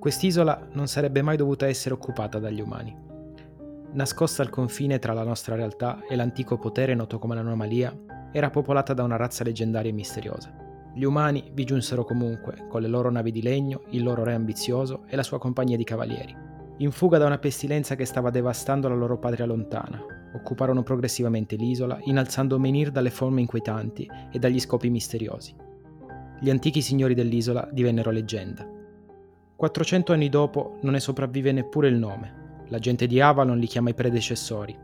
Quest'isola non sarebbe mai dovuta essere occupata dagli umani. Nascosta al confine tra la nostra realtà e l'antico potere noto come l'anomalia, era popolata da una razza leggendaria e misteriosa. Gli umani vi giunsero comunque, con le loro navi di legno, il loro re ambizioso e la sua compagnia di cavalieri. In fuga da una pestilenza che stava devastando la loro patria lontana, occuparono progressivamente l'isola, innalzando Menhir dalle forme inquietanti e dagli scopi misteriosi. Gli antichi signori dell'isola divennero leggenda. 400 anni dopo non ne sopravvive neppure il nome. La gente di Avalon li chiama i predecessori.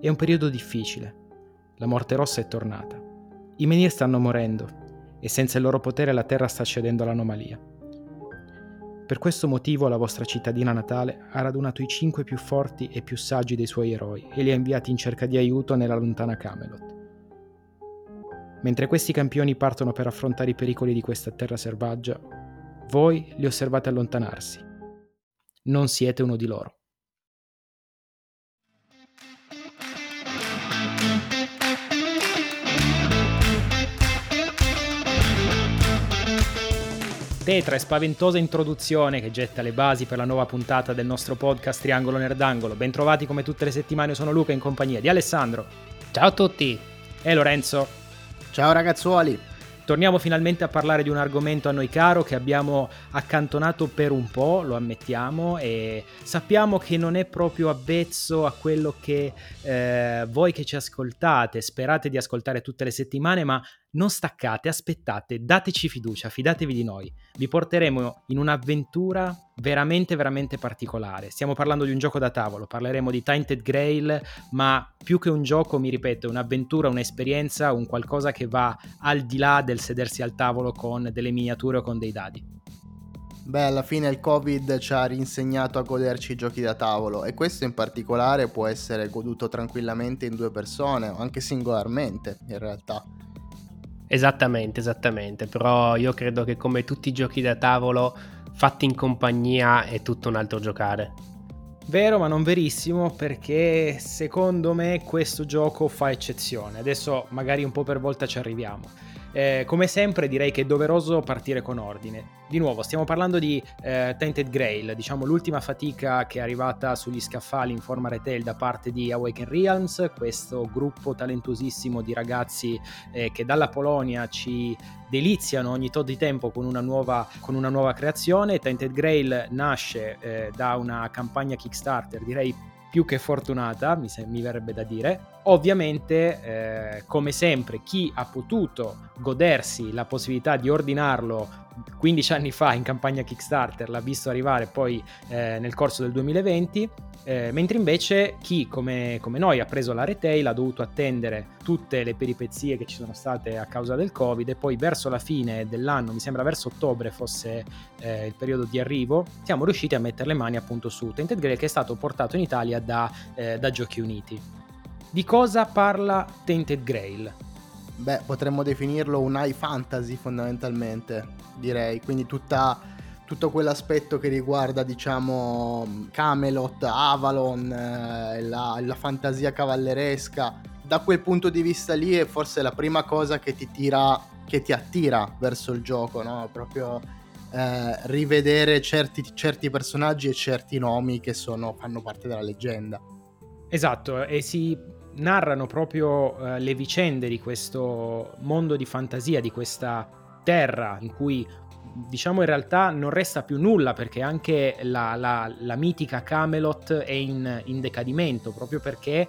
È un periodo difficile. La morte rossa è tornata. I menhir stanno morendo e senza il loro potere la Terra sta cedendo all'anomalia. Per questo motivo la vostra cittadina natale ha radunato i cinque più forti e più saggi dei suoi eroi e li ha inviati in cerca di aiuto nella lontana Camelot. Mentre questi campioni partono per affrontare i pericoli di questa terra selvaggia, voi li osservate allontanarsi. Non siete uno di loro. Tetra e spaventosa introduzione che getta le basi per la nuova puntata del nostro podcast Triangolo Nerdangolo. Bentrovati come tutte le settimane, sono Luca in compagnia di Alessandro. Ciao a tutti! E Lorenzo. Ciao ragazzuoli! Torniamo finalmente a parlare di un argomento a noi caro che abbiamo accantonato per un po', lo ammettiamo, e sappiamo che non è proprio avvezzo a quello che eh, voi che ci ascoltate. Sperate di ascoltare tutte le settimane, ma non staccate, aspettate, dateci fiducia, fidatevi di noi. Vi porteremo in un'avventura veramente, veramente particolare. Stiamo parlando di un gioco da tavolo, parleremo di Tainted Grail, ma più che un gioco, mi ripeto, è un'avventura, un'esperienza, un qualcosa che va al di là del sedersi al tavolo con delle miniature o con dei dadi. Beh, alla fine il Covid ci ha rinsegnato a goderci i giochi da tavolo e questo in particolare può essere goduto tranquillamente in due persone o anche singolarmente in realtà. Esattamente, esattamente, però io credo che come tutti i giochi da tavolo fatti in compagnia è tutto un altro giocare. Vero, ma non verissimo, perché secondo me questo gioco fa eccezione. Adesso magari un po' per volta ci arriviamo. Eh, come sempre direi che è doveroso partire con ordine. Di nuovo, stiamo parlando di eh, Tainted Grail, diciamo l'ultima fatica che è arrivata sugli scaffali in forma retail da parte di Awaken Realms, questo gruppo talentosissimo di ragazzi eh, che dalla Polonia ci deliziano ogni tot di tempo con una nuova, con una nuova creazione. Tainted Grail nasce eh, da una campagna Kickstarter, direi più che fortunata, mi, se- mi verrebbe da dire. Ovviamente, eh, come sempre, chi ha potuto godersi la possibilità di ordinarlo 15 anni fa in campagna Kickstarter l'ha visto arrivare poi eh, nel corso del 2020, eh, mentre invece chi come, come, noi ha preso la retail ha dovuto attendere tutte le peripezie che ci sono state a causa del Covid e poi verso la fine dell'anno, mi sembra verso ottobre fosse eh, il periodo di arrivo, siamo riusciti a mettere le mani appunto su Tainted Grail che è stato portato in Italia da, eh, da Giochi Uniti. Di cosa parla Tainted Grail? Beh, potremmo definirlo un high fantasy fondamentalmente, direi, quindi tutta, tutto quell'aspetto che riguarda, diciamo, Camelot, Avalon, eh, la, la fantasia cavalleresca. Da quel punto di vista lì è forse la prima cosa che ti tira, che ti attira verso il gioco, no? Proprio eh, rivedere certi, certi, personaggi e certi nomi che sono, fanno parte della leggenda. Esatto, e si narrano proprio uh, le vicende di questo mondo di fantasia, di questa terra in cui diciamo in realtà non resta più nulla perché anche la, la, la mitica Camelot è in, in decadimento proprio perché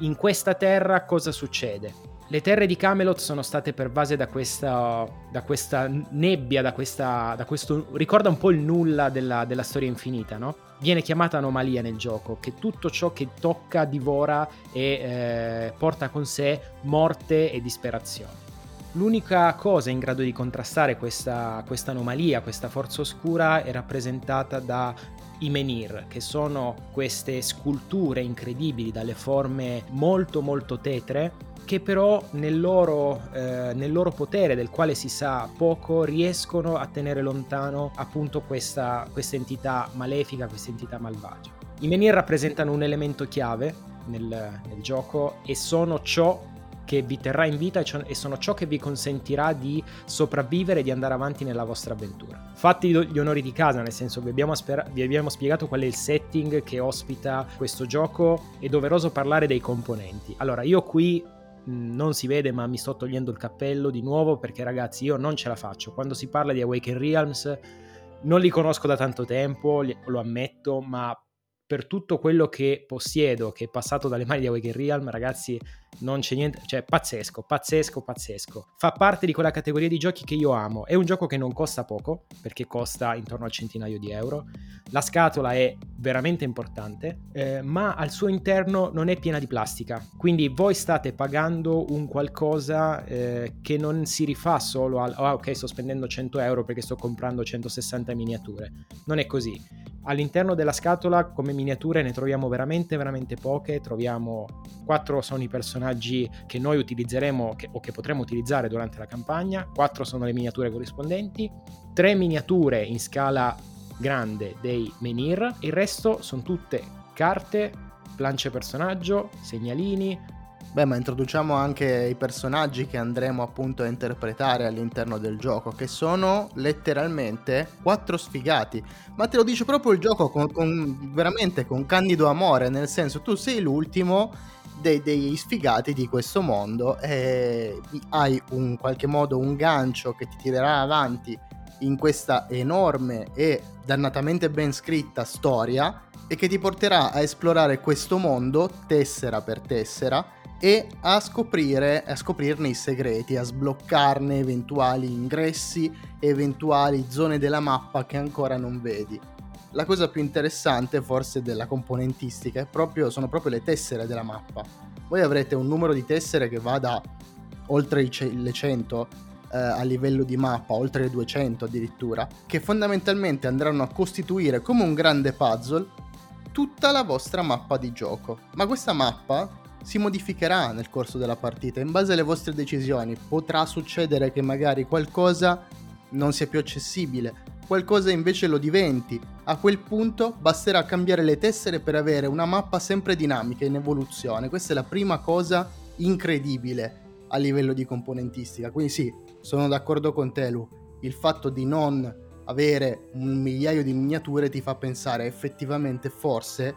in questa terra cosa succede? Le terre di Camelot sono state pervase da questa, da questa nebbia, da, questa, da, questo... ricorda un po' il nulla della, della storia infinita, no? Viene chiamata anomalia nel gioco, che tutto ciò che tocca divora e eh, porta con sé morte e disperazione. L'unica cosa in grado di contrastare questa, anomalia, questa forza oscura, è rappresentata da i menhir, che sono queste sculture incredibili dalle forme molto molto tetre che però nel loro, eh, nel loro, potere, del quale si sa poco, riescono a tenere lontano appunto questa, questa entità malefica, questa entità malvagia. I menhir rappresentano un elemento chiave nel, nel gioco e sono ciò che vi terrà in vita e sono ciò che vi consentirà di sopravvivere e di andare avanti nella vostra avventura. Fatti gli onori di casa, nel senso vi abbiamo, sper- vi abbiamo spiegato qual è il setting che ospita questo gioco, è doveroso parlare dei componenti. Allora, io qui non si vede ma mi sto togliendo il cappello di nuovo perché ragazzi io non ce la faccio. Quando si parla di Awaken Realms non li conosco da tanto tempo, lo ammetto, ma per tutto quello che possiedo, che è passato dalle mani di Awaken Realm, ragazzi, non c'è niente, cioè pazzesco, pazzesco, pazzesco. Fa parte di quella categoria di giochi che io amo. È un gioco che non costa poco, perché costa intorno al centinaio di euro. La scatola è veramente importante, eh, ma al suo interno non è piena di plastica. Quindi voi state pagando un qualcosa eh, che non si rifà solo al, oh, ok, sto spendendo 100 euro perché sto comprando 160 miniature. Non è così. All'interno della scatola come miniature ne troviamo veramente veramente poche, troviamo 4 sono i personaggi che noi utilizzeremo che, o che potremo utilizzare durante la campagna, 4 sono le miniature corrispondenti, 3 miniature in scala grande dei menhir, il resto sono tutte carte, plance personaggio, segnalini, Beh, ma introduciamo anche i personaggi che andremo appunto a interpretare all'interno del gioco, che sono letteralmente quattro sfigati. Ma te lo dice proprio il gioco con, con veramente con candido amore, nel senso tu sei l'ultimo dei, degli sfigati di questo mondo e hai in qualche modo un gancio che ti tirerà avanti in questa enorme e dannatamente ben scritta storia e che ti porterà a esplorare questo mondo tessera per tessera e a scoprire a scoprirne i segreti, a sbloccarne eventuali ingressi, eventuali zone della mappa che ancora non vedi. La cosa più interessante forse della componentistica proprio, sono proprio le tessere della mappa. Voi avrete un numero di tessere che va da oltre le 100 eh, a livello di mappa, oltre le 200 addirittura, che fondamentalmente andranno a costituire come un grande puzzle tutta la vostra mappa di gioco. Ma questa mappa si modificherà nel corso della partita in base alle vostre decisioni. Potrà succedere che magari qualcosa non sia più accessibile, qualcosa invece lo diventi. A quel punto basterà cambiare le tessere per avere una mappa sempre dinamica in evoluzione. Questa è la prima cosa incredibile a livello di componentistica. Quindi sì, sono d'accordo con te Lu. Il fatto di non avere un migliaio di miniature ti fa pensare effettivamente forse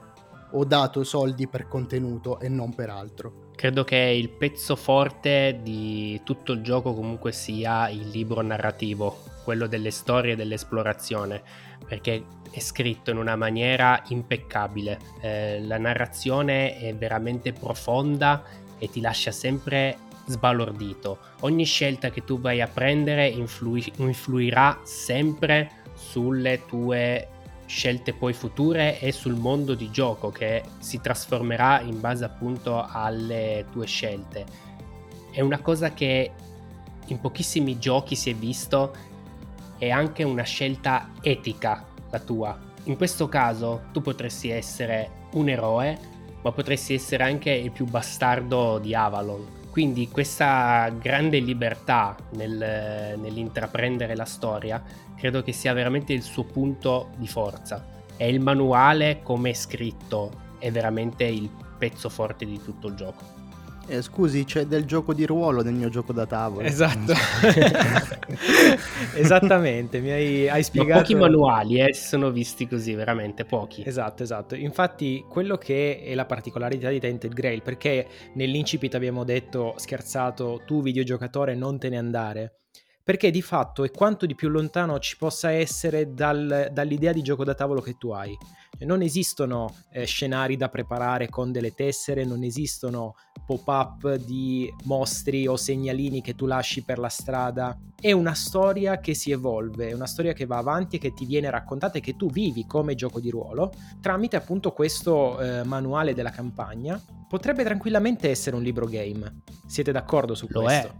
ho dato soldi per contenuto e non per altro. Credo che il pezzo forte di tutto il gioco comunque sia il libro narrativo, quello delle storie e dell'esplorazione, perché è scritto in una maniera impeccabile. Eh, la narrazione è veramente profonda e ti lascia sempre sbalordito. Ogni scelta che tu vai a prendere influi- influirà sempre sulle tue scelte poi future e sul mondo di gioco che si trasformerà in base appunto alle tue scelte. È una cosa che in pochissimi giochi si è visto, è anche una scelta etica la tua. In questo caso tu potresti essere un eroe, ma potresti essere anche il più bastardo di Avalon. Quindi questa grande libertà nel, nell'intraprendere la storia credo che sia veramente il suo punto di forza. E il manuale, come è scritto, è veramente il pezzo forte di tutto il gioco. Eh, scusi, c'è del gioco di ruolo nel mio gioco da tavola. Esatto. Esattamente, mi hai, hai spiegato. Ma pochi manuali eh, si sono visti così, veramente pochi. Esatto, esatto. Infatti, quello che è la particolarità di Tainted Grail, perché nell'incipit abbiamo detto, scherzato, tu videogiocatore non te ne andare perché di fatto è quanto di più lontano ci possa essere dal, dall'idea di gioco da tavolo che tu hai. Non esistono eh, scenari da preparare con delle tessere, non esistono pop-up di mostri o segnalini che tu lasci per la strada. È una storia che si evolve, è una storia che va avanti e che ti viene raccontata e che tu vivi come gioco di ruolo tramite appunto questo eh, manuale della campagna. Potrebbe tranquillamente essere un libro game. Siete d'accordo su Lo questo? È.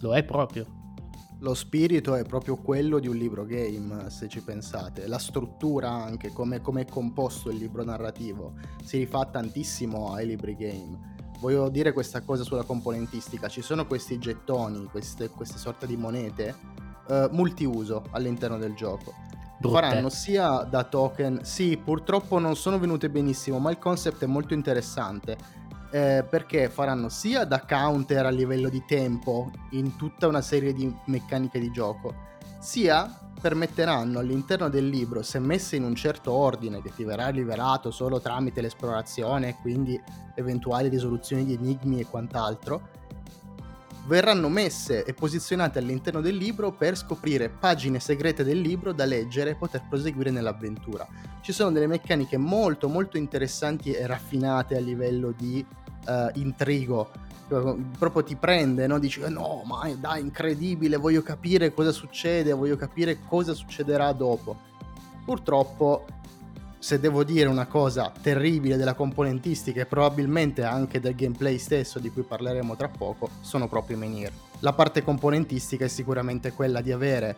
Lo è proprio lo spirito è proprio quello di un libro game, se ci pensate. La struttura anche, come, come è composto il libro narrativo, si rifà tantissimo ai libri game. Voglio dire questa cosa sulla componentistica. Ci sono questi gettoni, queste, queste sorte di monete uh, multiuso all'interno del gioco. Brutte. Faranno sia da token, sì, purtroppo non sono venute benissimo, ma il concept è molto interessante eh, perché faranno sia da counter a livello di tempo in tutta una serie di meccaniche di gioco, sia permetteranno all'interno del libro, se messe in un certo ordine che ti verrà rivelato solo tramite l'esplorazione e quindi eventuali risoluzioni di enigmi e quant'altro, verranno messe e posizionate all'interno del libro per scoprire pagine segrete del libro da leggere e poter proseguire nell'avventura. Ci sono delle meccaniche molto molto interessanti e raffinate a livello di uh, intrigo. Proprio ti prende, no? Dici, no, ma dai, incredibile, voglio capire cosa succede, voglio capire cosa succederà dopo. Purtroppo se devo dire una cosa terribile della componentistica e probabilmente anche del gameplay stesso di cui parleremo tra poco, sono proprio i menhir. La parte componentistica è sicuramente quella di avere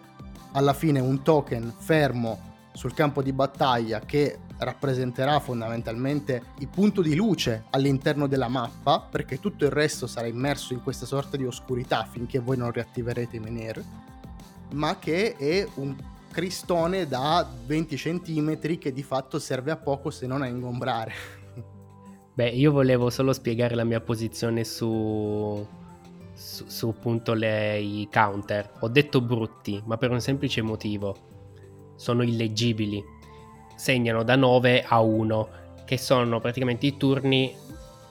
alla fine un token fermo sul campo di battaglia che rappresenterà fondamentalmente il punto di luce all'interno della mappa, perché tutto il resto sarà immerso in questa sorta di oscurità finché voi non riattiverete i menhir, ma che è un cristone da 20 cm che di fatto serve a poco se non a ingombrare. Beh, io volevo solo spiegare la mia posizione su, su, su appunto le, i counter. Ho detto brutti, ma per un semplice motivo. Sono illeggibili. Segnano da 9 a 1, che sono praticamente i turni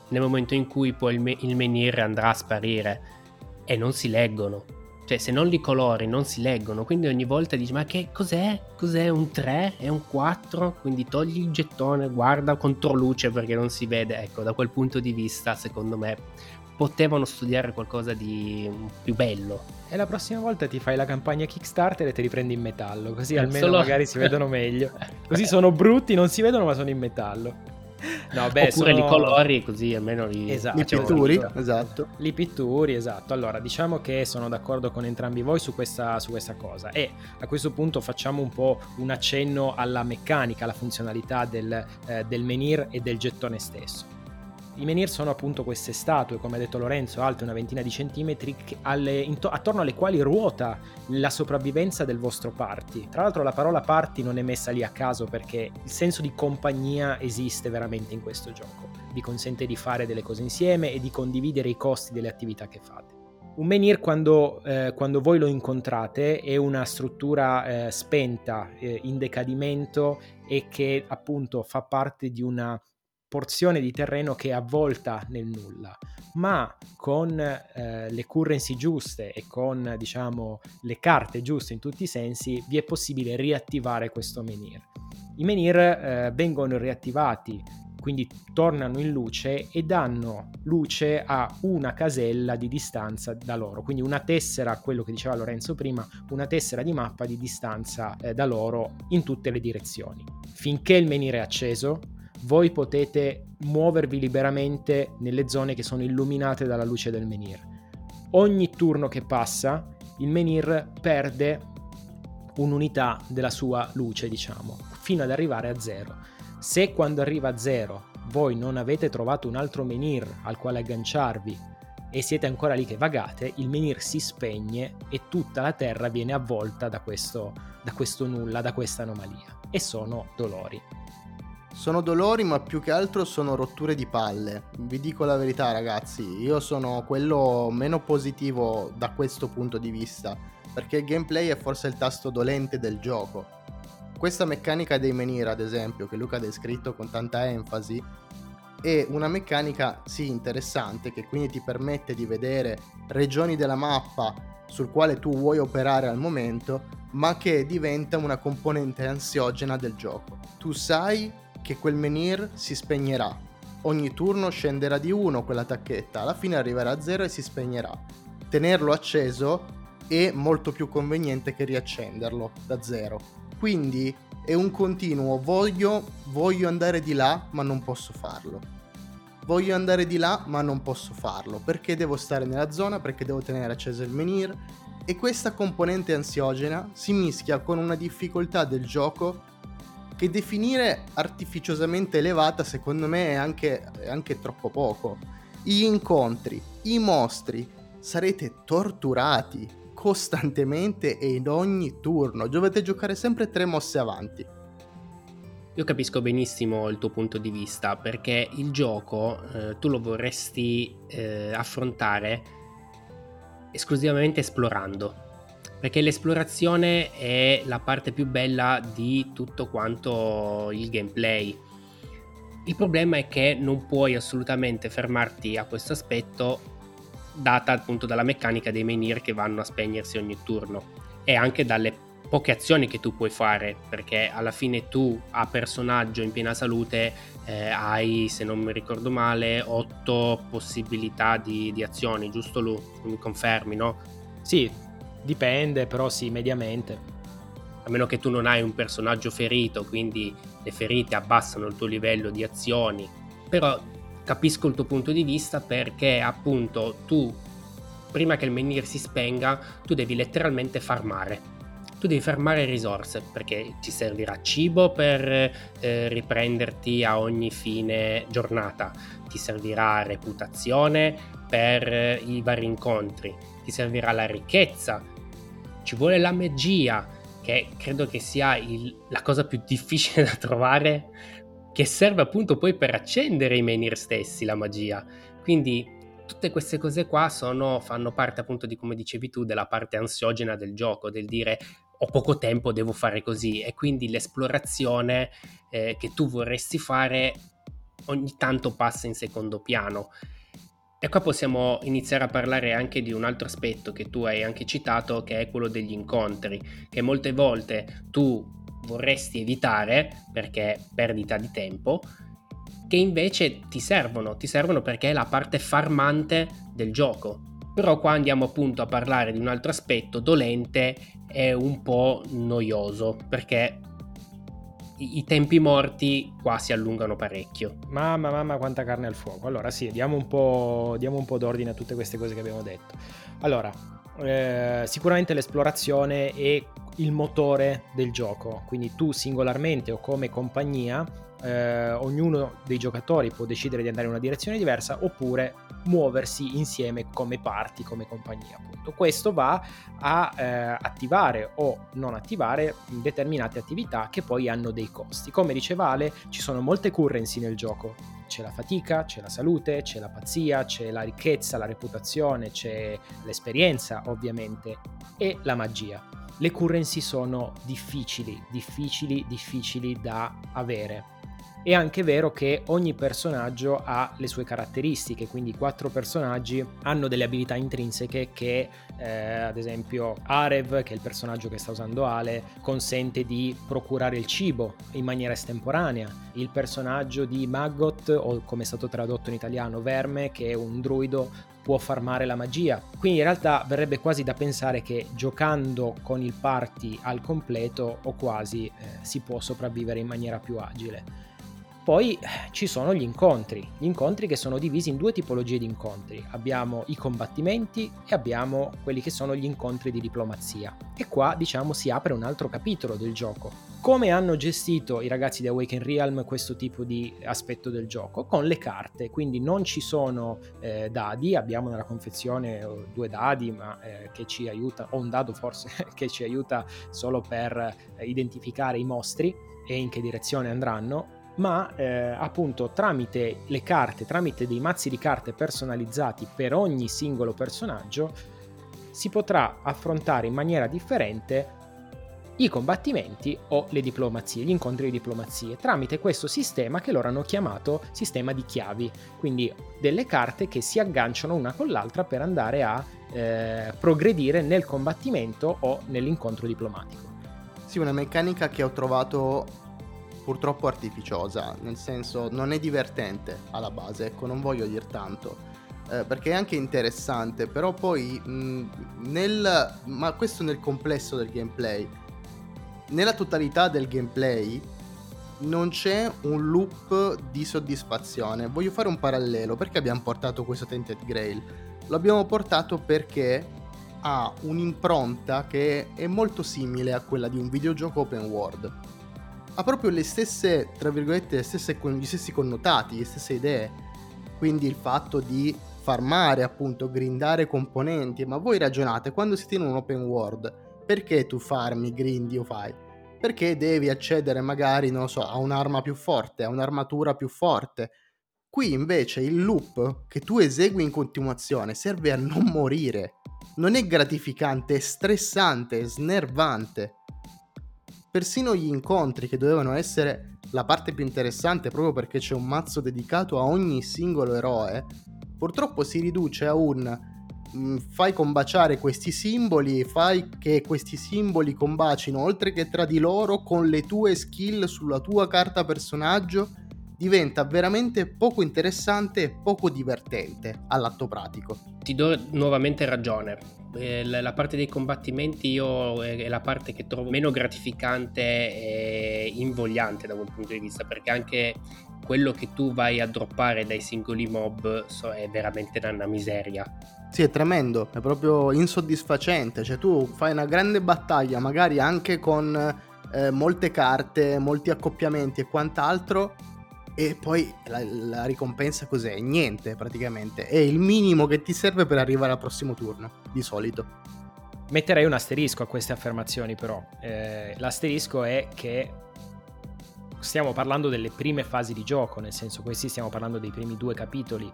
nel momento in cui poi il, me- il menhir andrà a sparire e non si leggono cioè, se non li colori non si leggono, quindi ogni volta dici ma che cos'è? Cos'è un 3? È un 4? Quindi togli il gettone, guarda contro luce perché non si vede. Ecco, da quel punto di vista, secondo me, potevano studiare qualcosa di più bello. E la prossima volta ti fai la campagna Kickstarter e te li prendi in metallo, così eh, almeno solo... magari si vedono meglio. Così sono brutti, non si vedono ma sono in metallo. No, beh, Oppure sono... li colori così almeno li, esatto, li pitturi. Esatto. Li pitturi, esatto. Allora, diciamo che sono d'accordo con entrambi voi su questa, su questa cosa e a questo punto facciamo un po' un accenno alla meccanica, alla funzionalità del, eh, del menhir e del gettone stesso. I menhir sono appunto queste statue, come ha detto Lorenzo, alte una ventina di centimetri, alle, into, attorno alle quali ruota la sopravvivenza del vostro party. Tra l'altro la parola party non è messa lì a caso perché il senso di compagnia esiste veramente in questo gioco. Vi consente di fare delle cose insieme e di condividere i costi delle attività che fate. Un menhir quando, eh, quando, voi lo incontrate è una struttura eh, spenta, eh, in decadimento e che appunto fa parte di una porzione di terreno che è avvolta nel nulla, ma con eh, le currency giuste e con diciamo le carte giuste in tutti i sensi vi è possibile riattivare questo menhir. I menhir eh, vengono riattivati, quindi tornano in luce e danno luce a una casella di distanza da loro, quindi una tessera, quello che diceva Lorenzo prima, una tessera di mappa di distanza eh, da loro in tutte le direzioni. Finché il menhir è acceso, voi potete muovervi liberamente nelle zone che sono illuminate dalla luce del menhir. Ogni turno che passa, il menhir perde un'unità della sua luce, diciamo, fino ad arrivare a zero. Se quando arriva a zero voi non avete trovato un altro menhir al quale agganciarvi e siete ancora lì che vagate, il menhir si spegne e tutta la terra viene avvolta da questo, da questo nulla, da questa anomalia. E sono dolori. Sono dolori, ma più che altro sono rotture di palle. Vi dico la verità, ragazzi, io sono quello meno positivo da questo punto di vista, perché il gameplay è forse il tasto dolente del gioco. Questa meccanica dei menhir, ad esempio, che Luca ha descritto con tanta enfasi, è una meccanica sì interessante che quindi ti permette di vedere regioni della mappa sul quale tu vuoi operare al momento, ma che diventa una componente ansiogena del gioco. Tu sai che quel menhir si spegnerà. Ogni turno scenderà di 1 quella tacchetta, alla fine arriverà a 0 e si spegnerà. Tenerlo acceso è molto più conveniente che riaccenderlo da 0. Quindi è un continuo voglio, voglio andare di là ma non posso farlo. Voglio andare di là ma non posso farlo perché devo stare nella zona, perché devo tenere acceso il menhir e questa componente ansiogena si mischia con una difficoltà del gioco che definire artificiosamente elevata secondo me è anche, è anche troppo poco. Gli incontri, i mostri, sarete torturati costantemente e in ogni turno. Dovete giocare sempre tre mosse avanti. Io capisco benissimo il tuo punto di vista perché il gioco eh, tu lo vorresti eh, affrontare esclusivamente esplorando. Perché l'esplorazione è la parte più bella di tutto quanto il gameplay. Il problema è che non puoi assolutamente fermarti a questo aspetto data appunto dalla meccanica dei menhir che vanno a spegnersi ogni turno e anche dalle poche azioni che tu puoi fare, perché alla fine tu a personaggio in piena salute eh, hai, se non mi ricordo male, otto possibilità di, di azioni, giusto Lu? Mi confermi, no? Sì, dipende, però sì, mediamente. A meno che tu non hai un personaggio ferito, quindi le ferite abbassano il tuo livello di azioni. Però capisco il tuo punto di vista perché appunto tu, prima che il menhir si spenga, tu devi letteralmente farmare tu devi fermare risorse perché ti servirà cibo per eh, riprenderti a ogni fine giornata, ti servirà reputazione per eh, i vari incontri, ti servirà la ricchezza, ci vuole la magia, che credo che sia il, la cosa più difficile da trovare, che serve appunto poi per accendere i menhir stessi, la magia. Quindi tutte queste cose qua sono, fanno parte appunto di come dicevi tu della parte ansiogena del gioco, del dire ho poco tempo, devo fare così e quindi l'esplorazione eh, che tu vorresti fare ogni tanto passa in secondo piano. E qua possiamo iniziare a parlare anche di un altro aspetto che tu hai anche citato, che è quello degli incontri, che molte volte tu vorresti evitare perché perdita di tempo, che invece ti servono, ti servono perché è la parte farmante del gioco. Però qua andiamo appunto a parlare di un altro aspetto dolente e un po' noioso, perché i tempi morti qua si allungano parecchio. Mamma, mamma, quanta carne al fuoco. Allora, sì, diamo un po', diamo un po d'ordine a tutte queste cose che abbiamo detto. Allora, eh, sicuramente l'esplorazione è il motore del gioco, quindi tu singolarmente o come compagnia eh, ognuno dei giocatori può decidere di andare in una direzione diversa oppure muoversi insieme come parti, come compagnia. Appunto. Questo va a eh, attivare o non attivare determinate attività che poi hanno dei costi. Come diceva Ale, ci sono molte currency nel gioco. C'è la fatica, c'è la salute, c'è la pazzia, c'è la ricchezza, la reputazione, c'è l'esperienza ovviamente e la magia. Le currency sono difficili, difficili, difficili da avere è anche vero che ogni personaggio ha le sue caratteristiche, quindi i quattro personaggi hanno delle abilità intrinseche che, eh, ad esempio, Arev, che è il personaggio che sta usando Ale, consente di procurare il cibo in maniera estemporanea. Il personaggio di Maggot, o come è stato tradotto in italiano, Verme, che è un druido, può farmare la magia. Quindi in realtà verrebbe quasi da pensare che giocando con il party al completo o quasi eh, si può sopravvivere in maniera più agile. Poi eh, ci sono gli incontri, gli incontri che sono divisi in due tipologie di incontri. Abbiamo i combattimenti e abbiamo quelli che sono gli incontri di diplomazia. E qua diciamo si apre un altro capitolo del gioco. Come hanno gestito i ragazzi di Awaken Realm questo tipo di aspetto del gioco? Con le carte, quindi non ci sono eh, dadi, abbiamo nella confezione oh, due dadi ma, eh, che ci aiuta, o un dado forse che ci aiuta solo per eh, identificare i mostri e in che direzione andranno ma eh, appunto tramite le carte, tramite dei mazzi di carte personalizzati per ogni singolo personaggio, si potrà affrontare in maniera differente i combattimenti o le diplomazie, gli incontri di diplomazie, tramite questo sistema che loro hanno chiamato sistema di chiavi, quindi delle carte che si agganciano una con l'altra per andare a eh, progredire nel combattimento o nell'incontro diplomatico. Sì, una meccanica che ho trovato purtroppo artificiosa, nel senso non è divertente alla base, ecco, non voglio dire tanto. Eh, perché è anche interessante, però poi mh, nel ma questo nel complesso del gameplay. Nella totalità del gameplay non c'è un loop di soddisfazione. Voglio fare un parallelo, perché abbiamo portato questo Tainted Grail? Lo abbiamo portato perché ha un'impronta che è molto simile a quella di un videogioco open world ha proprio le stesse, tra virgolette, le stesse, gli stessi connotati, le stesse idee. Quindi il fatto di farmare, appunto, grindare componenti. Ma voi ragionate, quando siete in un open world, perché tu farmi, grindi o fai? perché devi accedere magari, non so, a un'arma più forte, a un'armatura più forte. Qui invece il loop che tu esegui in continuazione serve a non morire. Non è gratificante, è stressante, è snervante. Persino gli incontri che dovevano essere la parte più interessante proprio perché c'è un mazzo dedicato a ogni singolo eroe, purtroppo si riduce a un Mm, fai combaciare questi simboli, fai che questi simboli combacino oltre che tra di loro con le tue skill sulla tua carta personaggio, diventa veramente poco interessante e poco divertente all'atto pratico. Ti do nuovamente ragione. Eh, la parte dei combattimenti io è la parte che trovo meno gratificante e invogliante da quel punto di vista perché anche quello che tu vai a droppare dai singoli mob è veramente una miseria sì, è tremendo, è proprio insoddisfacente. Cioè, tu fai una grande battaglia, magari anche con eh, molte carte, molti accoppiamenti e quant'altro, e poi la, la, ricompensa cos'è? Niente, praticamente. È il minimo che ti serve per arrivare al prossimo turno, di solito. Metterei un asterisco a queste affermazioni, però. Eh, l'asterisco è che stiamo parlando delle prime fasi di gioco, nel senso questi stiamo parlando dei primi due capitoli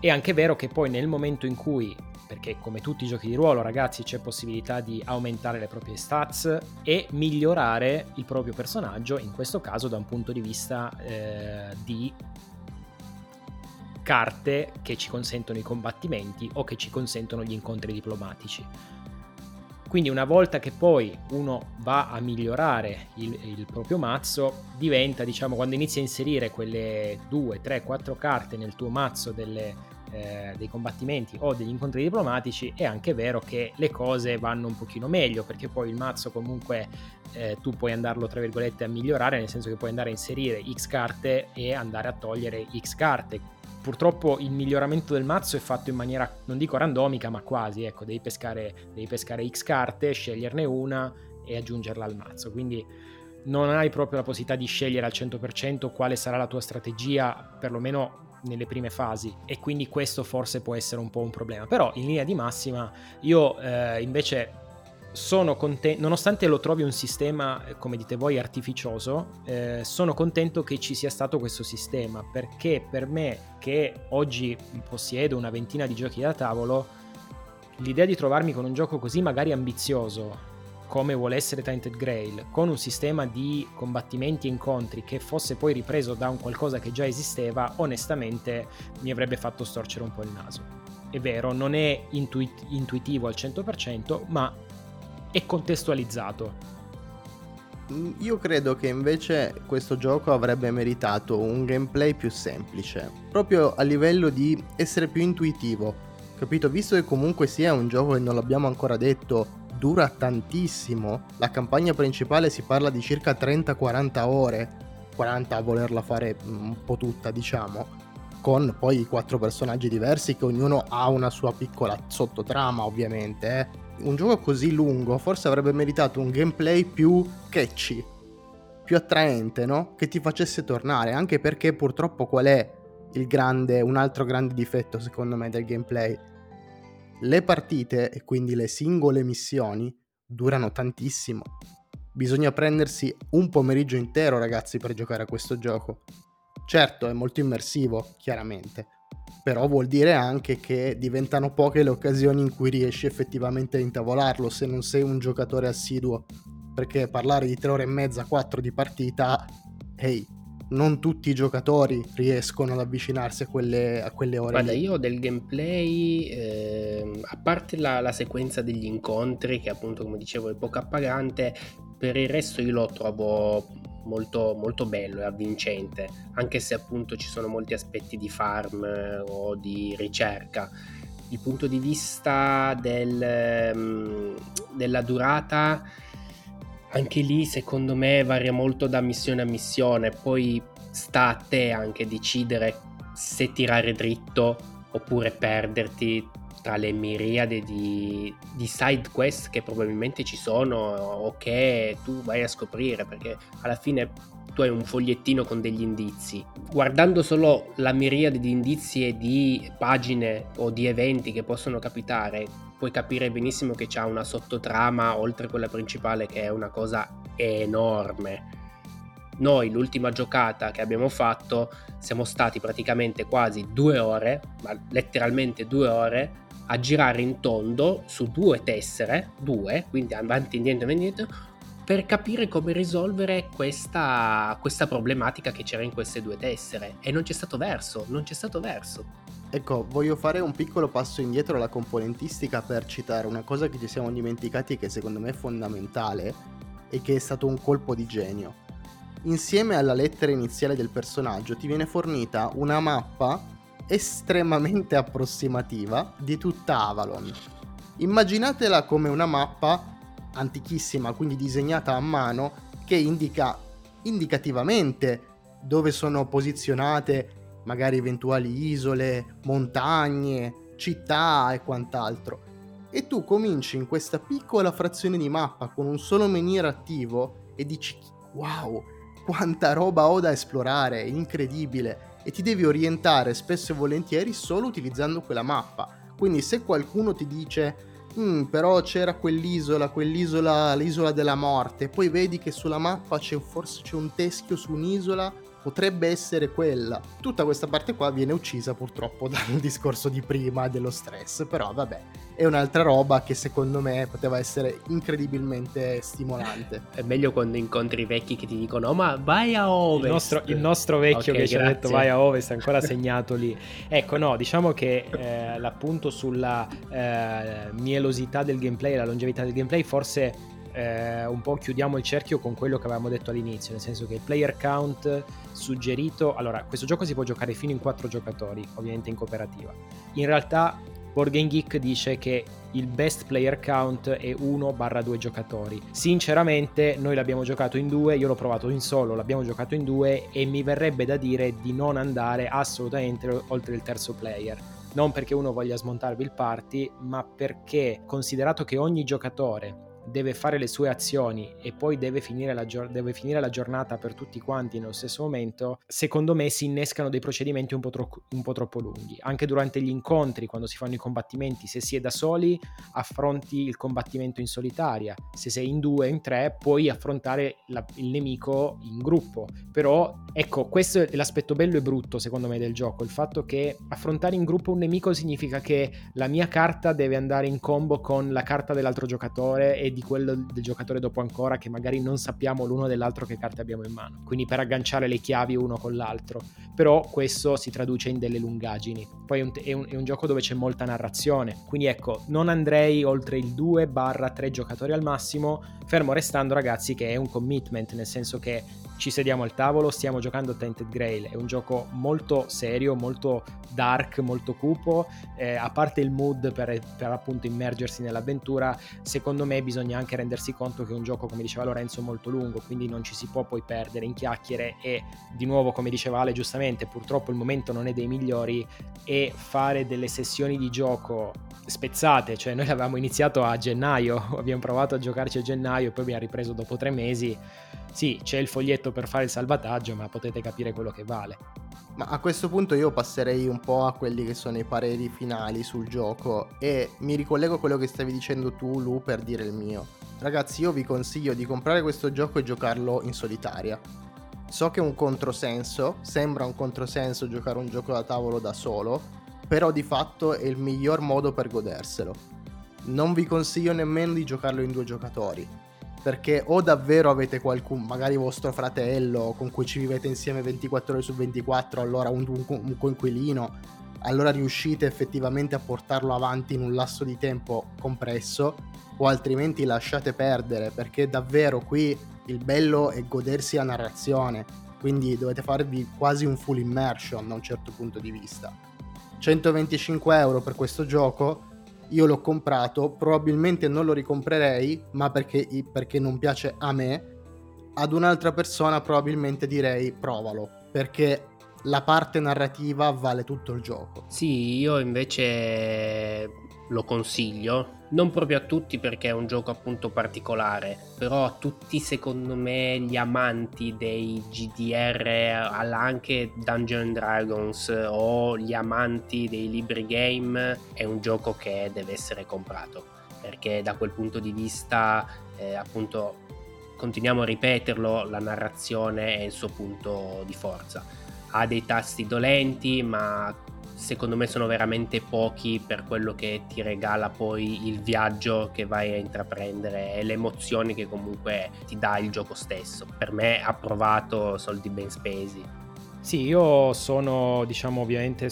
è anche vero che poi nel momento in cui, perché come tutti i giochi di ruolo ragazzi c'è possibilità di aumentare le proprie stats e migliorare il proprio personaggio, in questo caso da un punto di vista eh, di carte che ci consentono i combattimenti o che ci consentono gli incontri diplomatici. Quindi una volta che poi uno va a migliorare il, il, proprio mazzo, diventa, diciamo, quando inizi a inserire quelle 2, 3, 4 carte nel tuo mazzo delle, eh, dei combattimenti o degli incontri diplomatici, è anche vero che le cose vanno un pochino meglio, perché poi il mazzo comunque eh, tu puoi andarlo, tra virgolette, a migliorare, nel senso che puoi andare a inserire X carte e andare a togliere X carte. Purtroppo il miglioramento del mazzo è fatto in maniera, non dico randomica, ma quasi, ecco, devi pescare, devi pescare X carte, sceglierne una e aggiungerla al mazzo, quindi non hai proprio la possibilità di scegliere al 100% quale sarà la tua strategia, perlomeno nelle prime fasi e quindi questo forse può essere un po' un problema. Però in linea di massima io eh, invece sono contento, nonostante lo trovi un sistema, eh, come dite voi, artificioso, eh, sono contento che ci sia stato questo sistema, perché per me, che oggi possiedo una ventina di giochi da tavolo, l'idea di trovarmi con un gioco così magari ambizioso, come vuole essere Tainted Grail, con un sistema di combattimenti e incontri che fosse poi ripreso da un qualcosa che già esisteva, onestamente mi avrebbe fatto storcere un po' il naso. È vero, non è intuit- intuitivo al 100%, ma e contestualizzato. Mm, io credo che invece questo gioco avrebbe meritato un gameplay più semplice, proprio a livello di essere più intuitivo. Capito? Visto che comunque sia un gioco che non l'abbiamo ancora detto, dura tantissimo, la campagna principale si parla di circa 30-40 ore, 40 a volerla fare un po' tutta, diciamo, con poi quattro personaggi diversi che ognuno ha una sua piccola sottotrama, ovviamente, eh un gioco così lungo forse avrebbe meritato un gameplay più catchy, più attraente, no? Che ti facesse tornare, anche perché purtroppo qual è il grande, un altro grande difetto secondo me del gameplay? Le partite e quindi le singole missioni durano tantissimo. Bisogna prendersi un pomeriggio intero, ragazzi, per giocare a questo gioco. Certo, è molto immersivo, chiaramente, però vuol dire anche che diventano poche le occasioni in cui riesci effettivamente a intavolarlo se non sei un giocatore assiduo. Perché parlare di 3 ore e mezza, 4 di partita, ehi, non tutti i giocatori riescono ad avvicinarsi a quelle, a quelle ore. Guarda, lì. io del gameplay, eh, a parte la, la, sequenza degli incontri, che appunto come dicevo è poco appagante, per il resto io lo trovo molto, molto bello e avvincente, anche se appunto ci sono molti aspetti di farm eh, o di ricerca. Il punto di vista del, um, della durata, anche lì secondo me varia molto da missione a missione, poi sta a te anche decidere se tirare dritto oppure perderti tra le miriade di, di, side quest che probabilmente ci sono o che tu vai a scoprire perché alla fine tu hai un fogliettino con degli indizi. Guardando solo la miriade di indizi e di pagine o di eventi che possono capitare, puoi capire benissimo che c'è una sottotrama oltre quella principale che è una cosa enorme. Noi l'ultima giocata che abbiamo fatto siamo stati praticamente quasi due ore, ma letteralmente due ore, a girare in tondo su due tessere, due, quindi avanti, indietro, indietro, per capire come risolvere questa, questa problematica che c'era in queste due tessere. E non c'è stato verso, non c'è stato verso. Ecco, voglio fare un piccolo passo indietro alla componentistica per citare una cosa che ci siamo dimenticati e che secondo me è fondamentale e che è stato un colpo di genio. Insieme alla lettera iniziale del personaggio ti viene fornita una mappa estremamente approssimativa di tutta Avalon. Immaginatela come una mappa antichissima, quindi disegnata a mano, che indica indicativamente dove sono posizionate magari eventuali isole, montagne, città e quant'altro. E tu cominci in questa piccola frazione di mappa con un solo menhir attivo e dici wow, quanta roba ho da esplorare, incredibile, e ti devi orientare spesso e volentieri solo utilizzando quella mappa. Quindi se qualcuno ti dice Mm, però c'era quell'isola, quell'isola, l'isola della morte. Poi vedi che sulla mappa c'è, forse c'è un teschio su un'isola potrebbe essere quella. Tutta questa parte qua viene uccisa purtroppo dal discorso di prima dello stress, però vabbè, è un'altra roba che secondo me poteva essere incredibilmente stimolante. È meglio quando incontri i vecchi che ti dicono oh, ma vai a ovest. Il nostro, il nostro vecchio okay, che grazie. ci ha detto vai a ovest è ancora segnato lì. Ecco, no, diciamo che eh, l'appunto sulla eh, mielosità del gameplay, la longevità del gameplay forse eh, un po' chiudiamo il cerchio con quello che avevamo detto all'inizio, nel senso che il player count suggerito, allora questo gioco si può giocare fino in 4 giocatori, ovviamente in cooperativa. In realtà Board Game Geek dice che il best player count è 1-2 giocatori. Sinceramente noi l'abbiamo giocato in due, io l'ho provato in solo, l'abbiamo giocato in due e mi verrebbe da dire di non andare assolutamente oltre il terzo player non perché uno voglia smontarvi il party, ma perché considerato che ogni giocatore deve fare le sue azioni e poi deve finire, la, deve finire la giornata per tutti quanti nello stesso momento, secondo me si innescano dei procedimenti un po, tro- un po' troppo lunghi. Anche durante gli incontri, quando si fanno i combattimenti, se si è da soli, affronti il combattimento in solitaria, se sei in due, in tre, puoi affrontare la, il nemico in gruppo. Però, ecco, questo è l'aspetto bello e brutto, secondo me, del gioco, il fatto che affrontare in gruppo un nemico significa che la mia carta deve andare in combo con la carta dell'altro giocatore e di quello del giocatore dopo ancora che magari non sappiamo l'uno dell'altro che carte abbiamo in mano, quindi per agganciare le chiavi uno con l'altro, però questo si traduce in delle lungaggini. Poi è un, è un, è un gioco dove c'è molta narrazione, quindi ecco, non andrei oltre il 2-3 giocatori al massimo, fermo restando ragazzi che è un commitment, nel senso che ci sediamo al tavolo, stiamo giocando Tainted Grail, è un gioco molto serio, molto dark, molto cupo, eh, a parte il mood per, per, appunto immergersi nell'avventura, secondo me bisogna anche rendersi conto che è un gioco, come diceva Lorenzo, molto lungo, quindi non ci si può poi perdere in chiacchiere e di nuovo, come diceva Ale giustamente, purtroppo il momento non è dei migliori e fare delle sessioni di gioco spezzate, cioè noi l'avevamo iniziato a gennaio, abbiamo provato a giocarci a gennaio, poi abbiamo ripreso dopo tre mesi sì, c'è il foglietto per fare il salvataggio, ma potete capire quello che vale. Ma a questo punto io passerei un po' a quelli che sono i pareri finali sul gioco e mi ricollego a quello che stavi dicendo tu, Lu, per dire il mio. Ragazzi, io vi consiglio di comprare questo gioco e giocarlo in solitaria. So che è un controsenso, sembra un controsenso giocare un gioco da tavolo da solo, però di fatto è il miglior modo per goderselo. Non vi consiglio nemmeno di giocarlo in due giocatori, perché o davvero avete qualcuno, magari vostro fratello con cui ci vivete insieme 24 ore su 24, allora un, un, un coinquilino, allora riuscite effettivamente a portarlo avanti in un lasso di tempo compresso, o altrimenti lasciate perdere, perché davvero qui il bello è godersi la narrazione, quindi dovete farvi quasi un full immersion da un certo punto di vista. 125 euro per questo gioco io l'ho comprato, probabilmente non lo ricomprerei, ma perché, perché non piace a me, ad un'altra persona probabilmente direi provalo, perché la parte narrativa vale tutto il gioco. Sì, io invece lo consiglio, non proprio a tutti perché è un gioco appunto particolare, però a tutti secondo me gli amanti dei GDR, anche Dungeon Dragons o gli amanti dei libri game, è un gioco che deve essere comprato perché da quel punto di vista eh, appunto continuiamo a ripeterlo, la narrazione è il suo punto di forza. Ha dei tasti dolenti, ma secondo me sono veramente pochi per quello che ti regala poi il viaggio che vai a intraprendere e le emozioni che comunque ti dà il gioco stesso. Per me ha provato soldi ben spesi. Sì, io sono diciamo ovviamente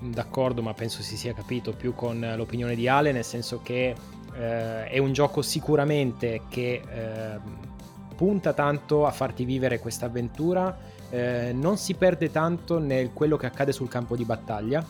d'accordo, ma penso si sia capito più con l'opinione di Ale, nel senso che eh, è un gioco sicuramente che eh, punta tanto a farti vivere questa avventura eh, non si perde tanto nel quello che accade sul campo di battaglia,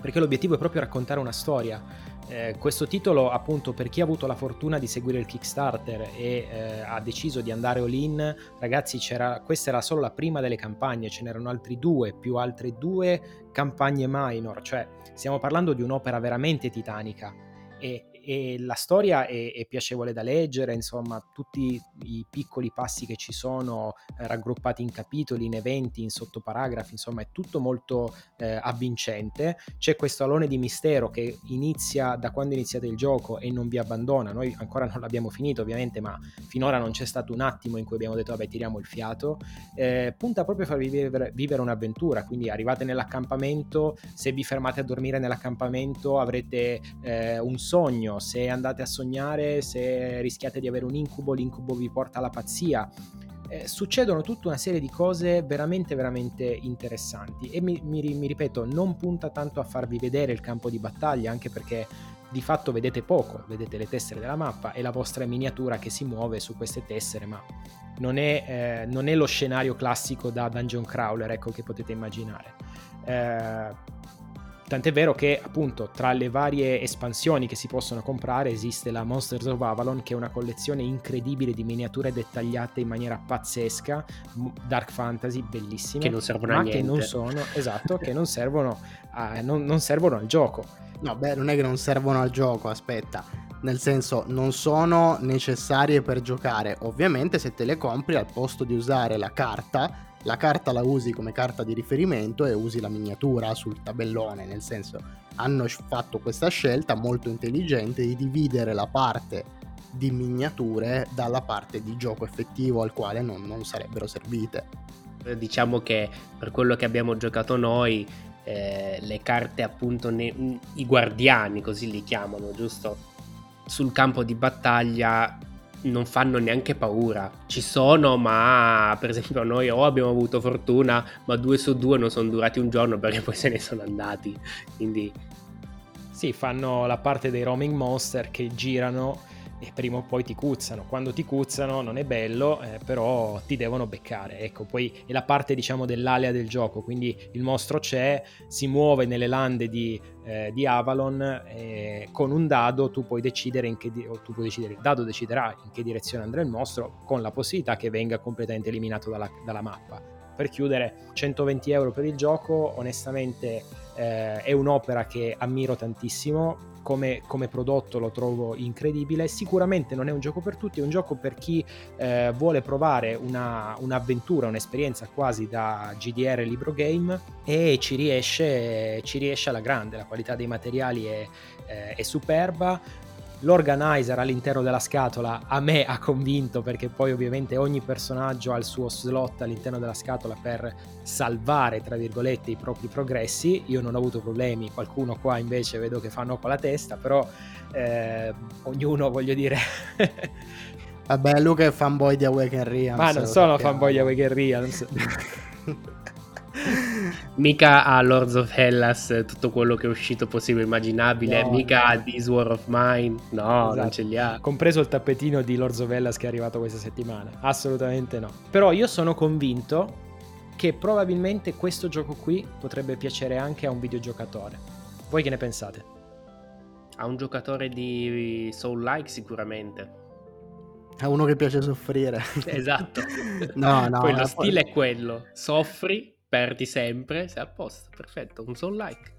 perché l'obiettivo è proprio raccontare una storia. Eh, questo titolo, appunto, per chi ha avuto la fortuna di seguire il Kickstarter e eh, ha deciso di andare all-in, ragazzi, questa era solo la prima delle campagne, ce n'erano altri due, più altre due campagne minor, cioè stiamo parlando di un'opera veramente titanica. E e la storia è, è, piacevole da leggere, insomma, tutti i piccoli passi che ci sono eh, raggruppati in capitoli, in eventi, in sottoparagrafi, insomma, è tutto molto eh, avvincente. C'è questo alone di mistero che inizia da quando iniziate il gioco e non vi abbandona. Noi ancora non l'abbiamo finito, ovviamente, ma finora non c'è stato un attimo in cui abbiamo detto, vabbè, tiriamo il fiato. Eh, punta proprio a farvi vivere, vivere un'avventura, quindi arrivate nell'accampamento, se vi fermate a dormire nell'accampamento avrete eh, un sogno se andate a sognare, se rischiate di avere un incubo, l'incubo vi porta alla pazzia. Eh, succedono tutta una serie di cose veramente veramente interessanti e mi, mi, mi, ripeto non punta tanto a farvi vedere il campo di battaglia anche perché di fatto vedete poco vedete le tessere della mappa e la vostra miniatura che si muove su queste tessere ma non è, eh, non è lo scenario classico da dungeon crawler ecco che potete immaginare eh, Tant'è vero che appunto tra le varie espansioni che si possono comprare esiste la Monsters of Avalon che è una collezione incredibile di miniature dettagliate in maniera pazzesca, dark fantasy, bellissime, che non servono ma a niente. che non sono, esatto, che non servono, a, non, non servono al gioco. No, beh, non è che non servono al gioco, aspetta. Nel senso, non sono necessarie per giocare. Ovviamente se te le compri al posto di usare la carta la carta la usi come carta di riferimento e usi la miniatura sul tabellone, nel senso hanno fatto questa scelta molto intelligente di dividere la parte di miniature dalla parte di gioco effettivo al quale non, non sarebbero servite. Eh, diciamo che per quello che abbiamo giocato noi, eh, le carte appunto, ne, i guardiani così li chiamano, giusto? Sul campo di battaglia non fanno neanche paura. Ci sono, ma per esempio noi o abbiamo avuto fortuna, ma due su due non sono durati un giorno perché poi se ne sono andati. Quindi sì, fanno la parte dei roaming monster che girano e prima o poi ti cuzzano. Quando ti cuzzano non è bello, eh, però ti devono beccare. Ecco, poi è la parte diciamo dell'alea del gioco, quindi il mostro c'è, si muove nelle lande di, eh, di Avalon e con un dado tu puoi decidere in che di- tu puoi decidere, il dado deciderà in che direzione andrà il mostro con la possibilità che venga completamente eliminato dalla, dalla mappa. Per chiudere, 120 euro per il gioco, onestamente eh, è un'opera che ammiro tantissimo come, come, prodotto lo trovo incredibile. Sicuramente non è un gioco per tutti, è un gioco per chi eh, vuole provare una, un'avventura, un'esperienza quasi da GDR libro game e ci riesce, ci riesce alla grande. La qualità dei materiali è, eh, è superba l'organizer all'interno della scatola a me ha convinto perché poi ovviamente ogni personaggio ha il suo slot all'interno della scatola per salvare tra virgolette i propri progressi. Io non ho avuto problemi qualcuno qua invece vedo che fanno con la testa però eh, ognuno voglio dire vabbè Luca è fanboy di Awaken Realms ma non sono fanboy di Awaken Realms mica a Lords of Hellas tutto quello che è uscito possibile immaginabile, no, mica a This War of Mine, no, esatto. non ce li ha. Compreso il tappetino di Lords of Hellas che è arrivato questa settimana, assolutamente no. Però io sono convinto che probabilmente questo gioco qui potrebbe piacere anche a un videogiocatore. Voi che ne pensate? A un giocatore di Soul-like sicuramente. A uno che piace soffrire. Esatto. no, no. Poi lo stile è quello. Soffri, perdi sempre, sei a posto, perfetto, un soul like.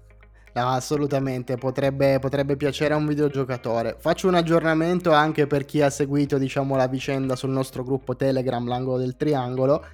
No, assolutamente, potrebbe, potrebbe, piacere a un videogiocatore. Faccio un aggiornamento anche per chi ha seguito diciamo, la vicenda sul nostro gruppo Telegram, l'angolo del triangolo.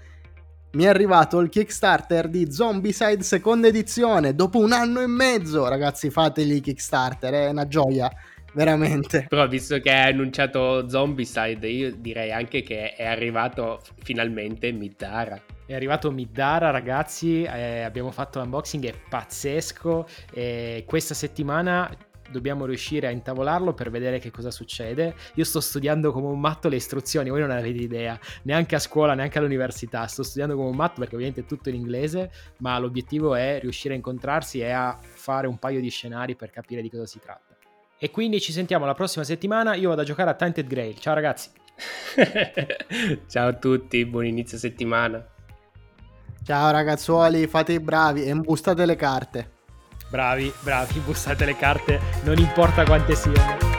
Mi è arrivato il Kickstarter di Zombicide seconda edizione, dopo un anno e mezzo. Ragazzi, fategli Kickstarter, è una gioia veramente. Però visto che hai annunciato Zombicide, io direi anche che è arrivato finalmente Midara. È arrivato Midara, ragazzi. Eh, abbiamo fatto l'unboxing, è pazzesco. Eh, questa settimana dobbiamo riuscire a intavolarlo per vedere che cosa succede. Io sto studiando come un matto le istruzioni, voi non avete idea, neanche a scuola, neanche all'università. Sto studiando come un matto perché ovviamente è tutto in inglese, ma l'obiettivo è riuscire a incontrarsi e a fare un paio di scenari per capire di cosa si tratta. E quindi ci sentiamo la prossima settimana. Io vado a giocare a Tainted Grail. Ciao ragazzi. Ciao a tutti, buon inizio settimana. Ciao ragazzuoli, fate i bravi e imbustate le carte. Bravi, bravi, bussate le carte, non importa quante siano.